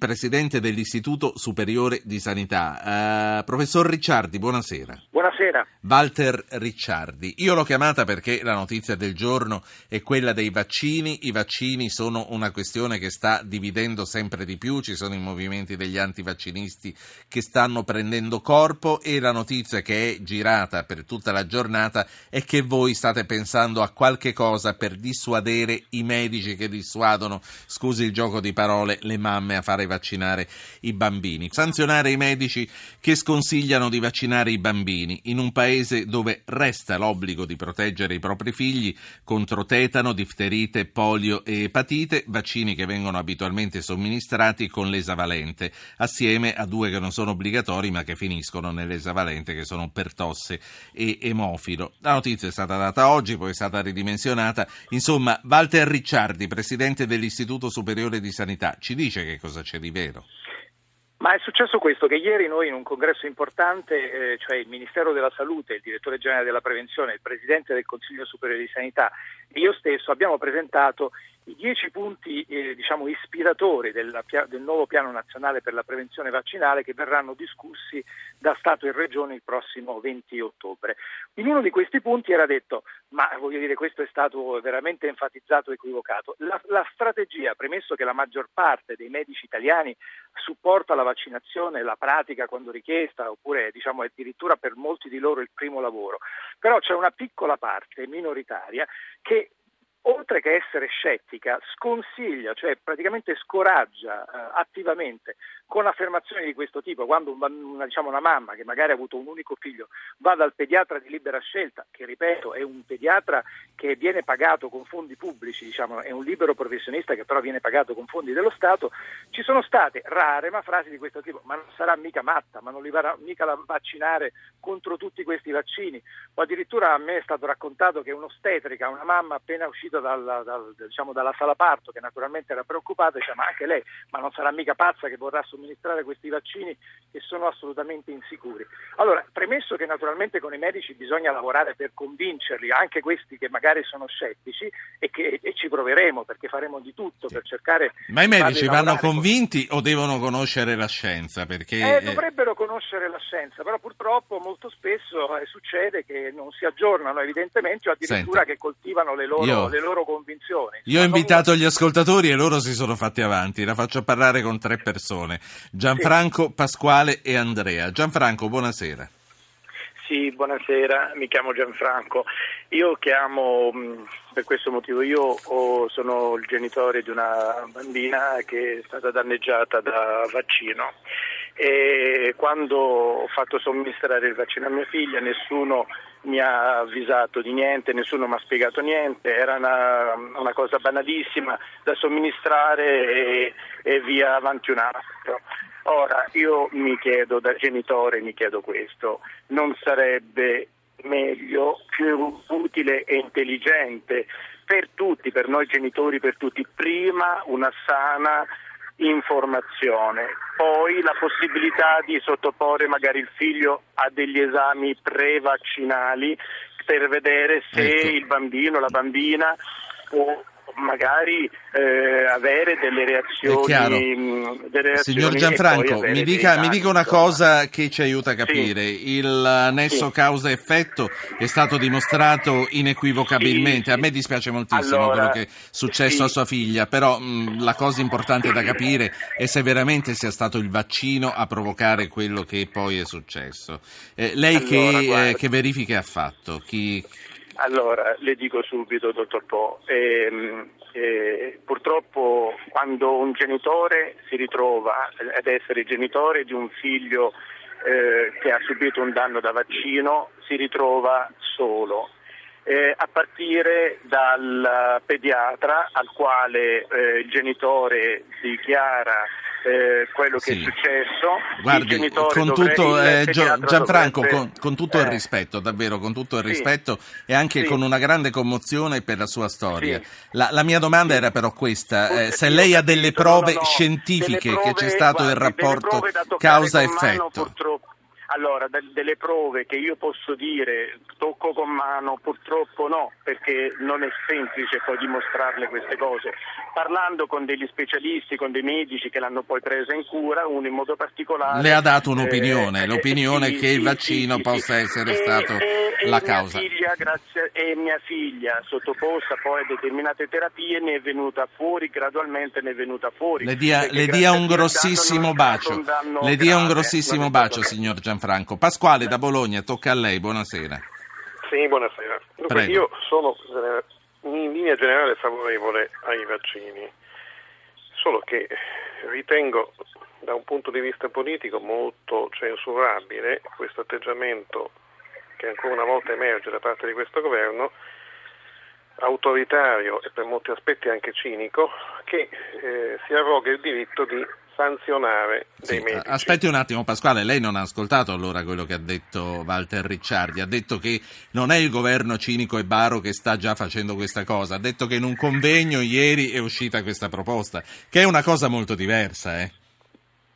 presidente dell'Istituto Superiore di Sanità. Uh, professor Ricciardi, buonasera. Buonasera. Walter Ricciardi. Io l'ho chiamata perché la notizia del giorno è quella dei vaccini. I vaccini sono una questione che sta dividendo sempre di più, ci sono i movimenti degli antivaccinisti che stanno prendendo corpo e la notizia che è girata per tutta la giornata è che voi state pensando a qualche cosa per dissuadere i medici che dissuadono, scusi il gioco di parole, le mamme a fare vaccinare i bambini. Sanzionare i medici che sconsigliano di vaccinare i bambini in un paese dove resta l'obbligo di proteggere i propri figli contro tetano, difterite, polio e epatite, vaccini che vengono abitualmente somministrati con l'esavalente, assieme a due che non sono obbligatori ma che finiscono nell'esavalente che sono pertosse e emofilo. La notizia è stata data oggi, poi è stata ridimensionata. Insomma, Walter Ricciardi, presidente dell'Istituto Superiore di Sanità, ci dice che cosa c'è di vero? Ma è successo questo, che ieri noi in un congresso importante, eh, cioè il Ministero della Salute, il Direttore Generale della Prevenzione, il Presidente del Consiglio Superiore di Sanità e io stesso abbiamo presentato i dieci punti eh, diciamo, ispiratori del, del, nuovo piano nazionale per la prevenzione vaccinale che verranno discussi da Stato e Regione il prossimo 20 ottobre. In uno di questi punti era detto, ma voglio dire questo è stato veramente enfatizzato e equivocato, la, la strategia, premesso che la maggior parte dei medici italiani supporta la vaccinazione, la pratica quando richiesta, oppure diciamo addirittura per molti di loro il primo lavoro, però c'è una piccola parte minoritaria che oltre che essere scettica, sconsiglia, cioè praticamente scoraggia eh, attivamente con affermazioni di questo tipo, quando una, diciamo, una, mamma che magari ha avuto un unico figlio va dal pediatra di libera scelta, che ripeto è un pediatra che viene pagato con fondi pubblici, diciamo, è un libero professionista che però viene pagato con fondi dello Stato, ci sono state rare ma frasi di questo tipo, ma non sarà mica matta, ma non li va mica da vaccinare contro tutti questi vaccini, o addirittura a me è stato raccontato che un'ostetrica, una mamma appena uscita dalla, dal, diciamo, dalla sala parto, che naturalmente era preoccupata, dice ma anche lei, ma non sarà mica pazza che vorrà somministrare somministrare questi vaccini che sono assolutamente insicuri. Allora, premesso che naturalmente con i medici bisogna lavorare per convincerli, anche questi che magari sono scettici, e che e ci proveremo perché faremo di tutto per cercare... Ma i medici vanno convinti con... o devono conoscere la scienza? Perché... Eh, dovrebbero conoscere la scienza, però purtroppo molto spesso eh, succede che non si aggiornano evidentemente o addirittura Senta, che coltivano le loro, io, le loro convinzioni. Io ho invitato gli ascoltatori e loro si sono fatti avanti, la faccio parlare con tre persone. Gianfranco, sì. Pasquale e Andrea. Gianfranco, buonasera. Sì, buonasera, mi chiamo Gianfranco. Io chiamo mm, per questo motivo, io ho, sono il genitore di una bambina che è stata danneggiata da vaccino e quando ho fatto somministrare il vaccino a mia figlia nessuno mi ha avvisato di niente, nessuno mi ha spiegato niente, era una, una cosa banalissima da somministrare e, e via avanti un altro. Ora io mi chiedo, da genitore mi chiedo questo, non sarebbe meglio, più utile e intelligente per tutti, per noi genitori, per tutti, prima una sana informazione, poi la possibilità di sottoporre magari il figlio a degli esami pre-vaccinali per vedere se ecco. il bambino, la bambina può magari eh, avere delle reazioni, mm, delle reazioni Signor Gianfranco, mi dica, mi dica, una cosa che ci aiuta a capire. Sì. Il nesso sì. causa-effetto è stato dimostrato inequivocabilmente. Sì, a me dispiace moltissimo allora, quello che è successo a sua figlia, però mh, mm, la cosa importante da capire è se veramente sia stato il vaccino a provocare quello che poi è successo. Eh, lei allora, che, eh, che verifiche ha fatto? Chi, allora, le dico subito, dottor Po, ehm, eh, purtroppo quando un genitore si ritrova ad essere genitore di un figlio eh, che ha subito un danno da vaccino, si ritrova solo. Eh, a partire dal pediatra al quale eh, il genitore dichiara eh, quello che sì. è successo. Guardi, con tutto, eh, Gianfranco, dovrebbe... con, con, tutto il eh. rispetto, davvero, con tutto il sì. rispetto e anche sì. con una grande commozione per la sua storia. La, la, mia domanda era però questa, eh, se lei ha delle prove no, no, scientifiche delle prove, che c'è stato guardi, il rapporto causa-effetto. Allora, delle prove che io posso dire tocco con mano, purtroppo no, perché non è semplice poi dimostrarle queste cose. Parlando con degli specialisti, con dei medici che l'hanno poi presa in cura, uno in modo particolare... Le ha dato un'opinione, eh, l'opinione sì, che il vaccino sì, possa sì, essere stato e, la e causa. Mia figlia, grazie, e mia figlia, sottoposta poi a determinate terapie, ne è venuta fuori, gradualmente ne è venuta fuori. Le dia, le dia un grossissimo bacio, le dia un grossissimo bacio, signor Gianfranco. Pasquale da Bologna, tocca a lei, buonasera. Sì, buonasera. Dunque, io sono eh, in linea generale favorevole ai vaccini, solo che ritengo da un punto di vista politico molto censurabile questo atteggiamento che ancora una volta emerge da parte di questo governo autoritario e per molti aspetti anche cinico che eh, si arroga il diritto di sanzionare dei sì, medici. Aspetti un attimo Pasquale, lei non ha ascoltato allora quello che ha detto Walter Ricciardi, ha detto che non è il governo cinico e baro che sta già facendo questa cosa, ha detto che in un convegno ieri è uscita questa proposta, che è una cosa molto diversa. Eh.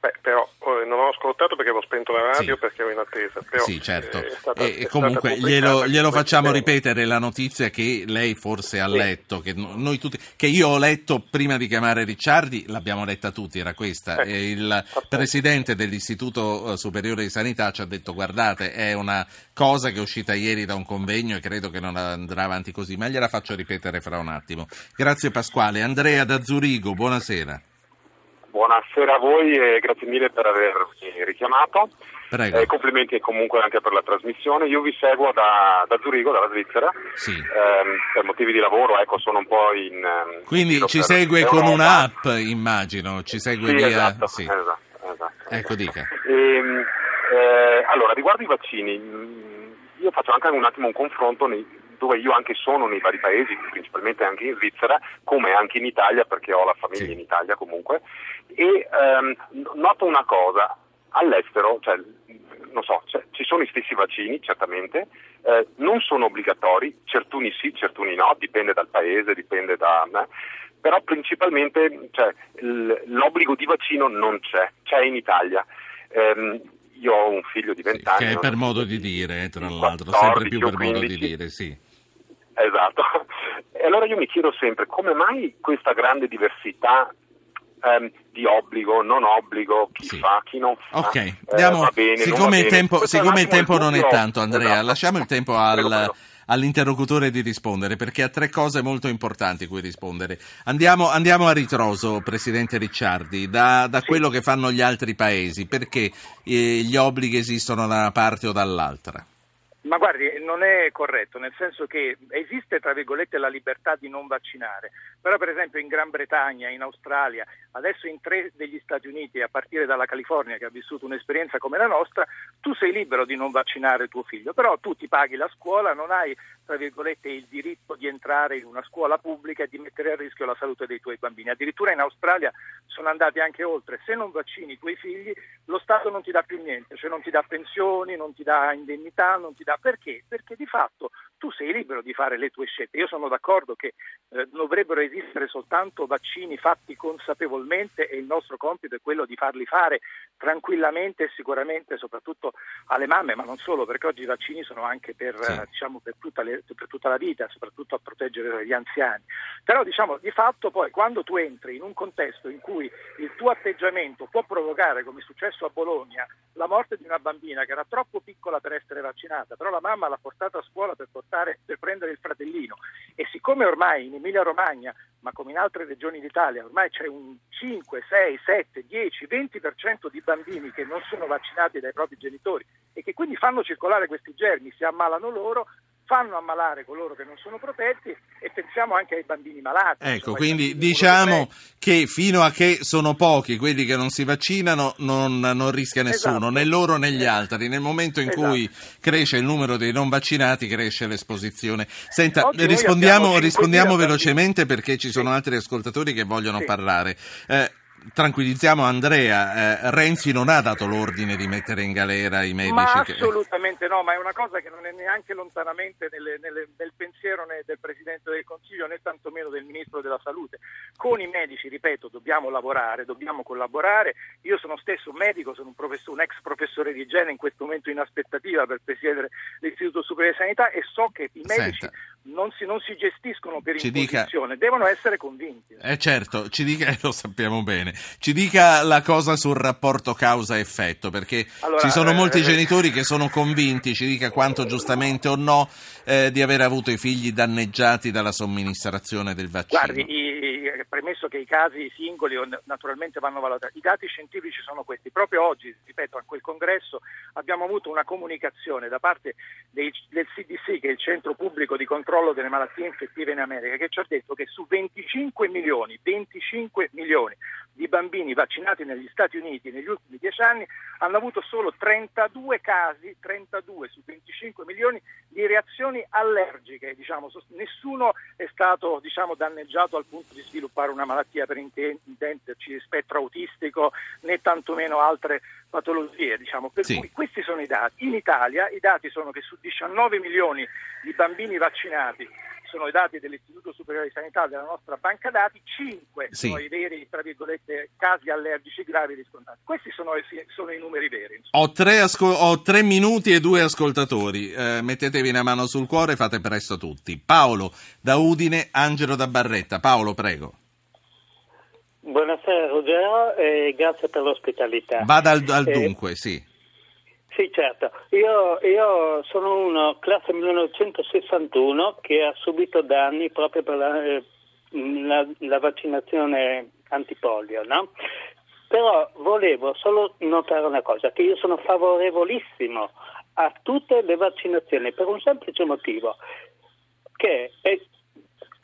Beh, però non ho ascoltato perché avevo spento la radio sì. perché ero in attesa. Però, sì, certo. Eh, stata, e comunque glielo, glielo facciamo ripetere la notizia che lei forse ha sì. letto, che, noi tutti, che io ho letto prima di chiamare Ricciardi, l'abbiamo letta tutti, era questa. Eh, il appunto. presidente dell'Istituto eh, Superiore di Sanità ci ha detto guardate, è una cosa che è uscita ieri da un convegno e credo che non andrà avanti così, ma gliela faccio ripetere fra un attimo. Grazie Pasquale. Andrea da Zurigo, buonasera. Buonasera a voi e grazie mille per avermi richiamato. Eh, complimenti comunque anche per la trasmissione. Io vi seguo da, da Zurigo, dalla Svizzera, sì. ehm, per motivi di lavoro, ecco, sono un po' in... Ehm, Quindi in ci segue con un'app, immagino, ci segue sì, via... Esatto, sì. esatto, esatto. Ecco, dica. E, ehm, eh, allora, riguardo i vaccini, io faccio anche un attimo un confronto nei, dove io anche sono nei vari paesi, principalmente anche in Svizzera, come anche in Italia, perché ho la famiglia sì. in Italia comunque, e ehm, noto una cosa, all'estero, cioè, non so, cioè, ci sono i stessi vaccini, certamente, eh, non sono obbligatori, certuni sì, certuni no, dipende dal paese, dipende da... Eh, però principalmente cioè, l'obbligo di vaccino non c'è, c'è in Italia. Eh, io ho un figlio di 20 sì, anni. Che è per modo di dire, tra l'altro, sempre più per 15. modo di dire, sì. Esatto. E allora io mi chiedo sempre come mai questa grande diversità ehm, di obbligo, non obbligo, chi sì. fa, chi non fa. Ok, eh, Andiamo, bene, siccome, il tempo, siccome il tempo, non è tanto Andrea, esatto. lasciamo il tempo al... Prego, prego all'interlocutore di rispondere, perché ha tre cose molto importanti cui rispondere. Andiamo, andiamo a ritroso, Presidente Ricciardi, da, da sì. quello che fanno gli altri paesi, perché eh, gli obblighi esistono da una parte o dall'altra? Ma guardi, non è corretto, nel senso che esiste, tra virgolette, la libertà di non vaccinare, però per esempio in Gran Bretagna, in Australia, adesso in tre degli Stati Uniti, a partire dalla California che ha vissuto un'esperienza come la nostra, tu sei libero di non vaccinare tuo figlio, però tu ti paghi la scuola, non hai, tra virgolette, il diritto di entrare in una scuola pubblica e di mettere a rischio la salute dei tuoi bambini. Addirittura in Australia sono andati anche oltre, se non vaccini i tuoi figli lo Stato non ti dà più niente, cioè non ti dà pensioni, non ti dà indennità, non ti dà perché? Perché di fatto tu sei libero di fare le tue scelte. Io sono d'accordo che eh, dovrebbero esistere soltanto vaccini fatti consapevolmente e il nostro compito è quello di farli fare tranquillamente e sicuramente soprattutto alle mamme, ma non solo, perché oggi i vaccini sono anche per, sì. eh, diciamo, per, tutta, le, per tutta, la vita, soprattutto a proteggere gli anziani. Però diciamo, di fatto poi quando tu entri in un contesto in cui il tuo atteggiamento può provocare, come è successo a Bologna, la morte di una bambina che era troppo piccola per essere vaccinata, però la mamma l'ha portata a scuola per, portare, per prendere il fratellino. E siccome ormai in Emilia Romagna, ma come in altre regioni d'Italia, ormai c'è un 5, 6, 7, 10, 20% di bambini che non sono vaccinati dai propri genitori e che quindi fanno circolare questi germi, si ammalano loro, fanno ammalare coloro che non sono protetti e pensiamo anche ai bambini malati. Ecco, quindi diciamo che fino a che sono pochi quelli che non si vaccinano non, non rischia nessuno, esatto. né loro né gli esatto. altri. Nel momento in esatto. cui cresce il numero dei non vaccinati cresce l'esposizione. Senta, Oggi rispondiamo, rispondiamo velocemente perché ci sono altri ascoltatori che vogliono sì. parlare. Eh, tranquillizziamo Andrea, eh, Renzi non ha dato l'ordine di mettere in galera i medici. Ma che... assolutamente no, ma è una cosa che non è neanche lontanamente nelle, nelle, nel pensiero né del Presidente del Consiglio né tantomeno del Ministro della Salute. Con i medici, ripeto, dobbiamo lavorare, dobbiamo collaborare. Io sono stesso un medico, sono un, un ex professore di igiene in questo momento in aspettativa per presiedere l'Istituto Superiore di Sanità e so che i medici non si, non si, gestiscono per ci imposizione, dica... devono essere convinti. Eh certo, ci dica, lo sappiamo bene, ci dica la cosa sul rapporto causa-effetto, perché allora, ci sono molti eh, genitori che sono convinti, ci dica quanto giustamente o no, eh, di aver avuto i figli danneggiati dalla somministrazione del vaccino. Guardi, i, premesso che i casi singoli naturalmente vanno valutati, i dati scientifici sono questi. Proprio oggi, ripeto, a quel congresso abbiamo avuto una comunicazione da parte dei, del CDC, che è il Centro Pubblico di Controllo delle Malattie Infettive in America, che ci ha detto che su 25 milioni, 25 milioni di bambini vaccinati negli Stati Uniti negli ultimi 10 anni hanno avuto solo 32 casi, 32 su 25 milioni di reazioni allergiche. Diciamo, nessuno è stato diciamo, danneggiato al punto di sviluppare una malattia per intenderci spettro autistico né tantomeno altre patologie. Diciamo. Per sì. cui questi sono i dati. In Italia i dati sono che su 19 milioni di bambini vaccinati sono i dati dell'Istituto Superiore di Sanità della nostra banca dati, 5 sì. sono i veri tra virgolette, casi allergici gravi riscontrati. Questi sono, sono i numeri veri. Ho tre, asco- ho tre, minuti e due ascoltatori, eh, mettetevi una mano sul cuore, fate presto tutti. Paolo da Udine, Angelo da Barretta. Paolo, prego. Buonasera Ruggero e grazie per l'ospitalità. Vada al, al eh, dunque, sì. Sì, certo. Io, io, sono uno, classe 1961, che ha subito danni proprio per la, eh, la, la vaccinazione antipolio, no? Però volevo solo notare una cosa, che io sono favorevolissimo a tutte le vaccinazioni per un semplice motivo, che è,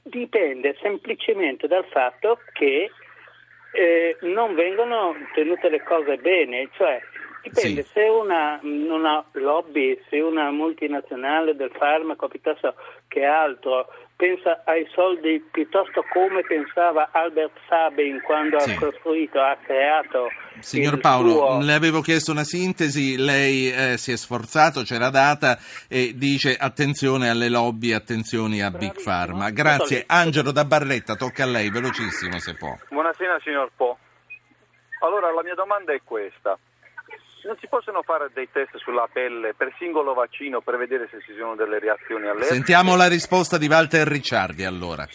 dipende semplicemente dal fatto che eh, non vengono tenute le cose bene, cioè Dipende, sì. se una, una, lobby, se una multinazionale del farmaco piuttosto che altro pensa ai soldi piuttosto come pensava Albert Sabin quando sì. ha costruito, ha creato. Signor Paolo, suo... le avevo chiesto una sintesi, lei eh, si è sforzato, ce l'ha data e dice attenzione alle lobby, attenzione a Big Pharma. Grazie. Angelo da Barretta, tocca a lei, velocissimo se può. Buonasera signor Po. Allora la mia domanda è questa non si possono fare dei test sulla pelle per singolo vaccino per vedere se ci sono delle reazioni allergiche? Sentiamo la risposta di Walter Ricciardi allora.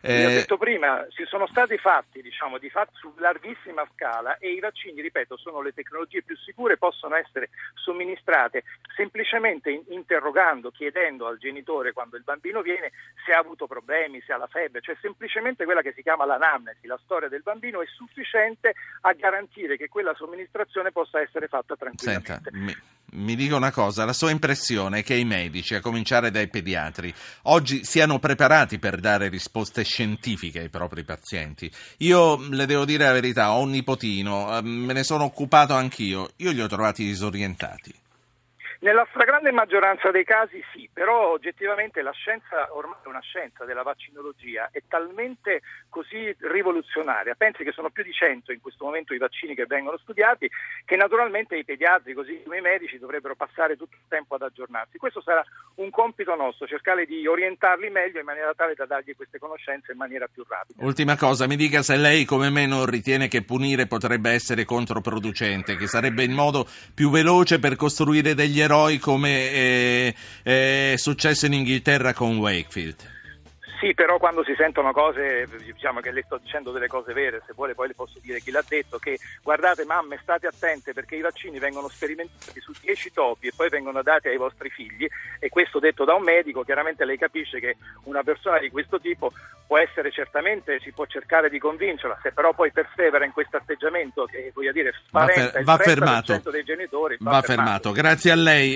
Eh... ho detto prima, si sono stati fatti, diciamo, di fatto su larghissima scala e i vaccini, ripeto, sono le tecnologie più sicure, possono essere somministrate semplicemente interrogando, chiedendo al genitore quando il bambino viene se ha avuto problemi, se ha la febbre, cioè semplicemente quella che si chiama l'anamnesi, la storia del bambino è sufficiente a garantire che quella somministrazione possa essere fatta tranquillamente. Senta, mi, mi dica una cosa, la sua impressione è che i medici, a cominciare dai pediatri, oggi siano preparati per dare risposte scientifiche ai propri pazienti. Io le devo dire la verità, ho un nipotino, ehm, me ne sono occupato anch'io, io li ho trovati disorientati. Nella stragrande maggioranza dei casi sì, però oggettivamente la scienza, ormai è una scienza della vaccinologia, è talmente così rivoluzionaria, pensi che sono più di 100 in questo momento i vaccini che vengono studiati, che naturalmente i pediatri, così come i medici, dovrebbero passare tutto il tempo ad aggiornarsi. Questo sarà un compito nostro, cercare di orientarli meglio in maniera tale da dargli queste conoscenze in maniera più rapida. Ultima cosa, mi dica se lei come me non ritiene che punire potrebbe essere controproducente, che sarebbe il modo più veloce per costruire degli eroi come è, è successo in Inghilterra con Wakefield. Sì, però quando si sentono cose, diciamo che le sto dicendo delle cose vere, se vuole poi le posso dire chi l'ha detto, che guardate mamme state attente perché i vaccini vengono sperimentati su 10 topi e poi vengono dati ai vostri figli e questo detto da un medico, chiaramente lei capisce che una persona di questo tipo può essere certamente, si può cercare di convincerla, se però poi persevera in questo atteggiamento che voglio dire spaventa va, fer- va fermato. dei genitori, va, va fermato. fermato. Grazie a lei.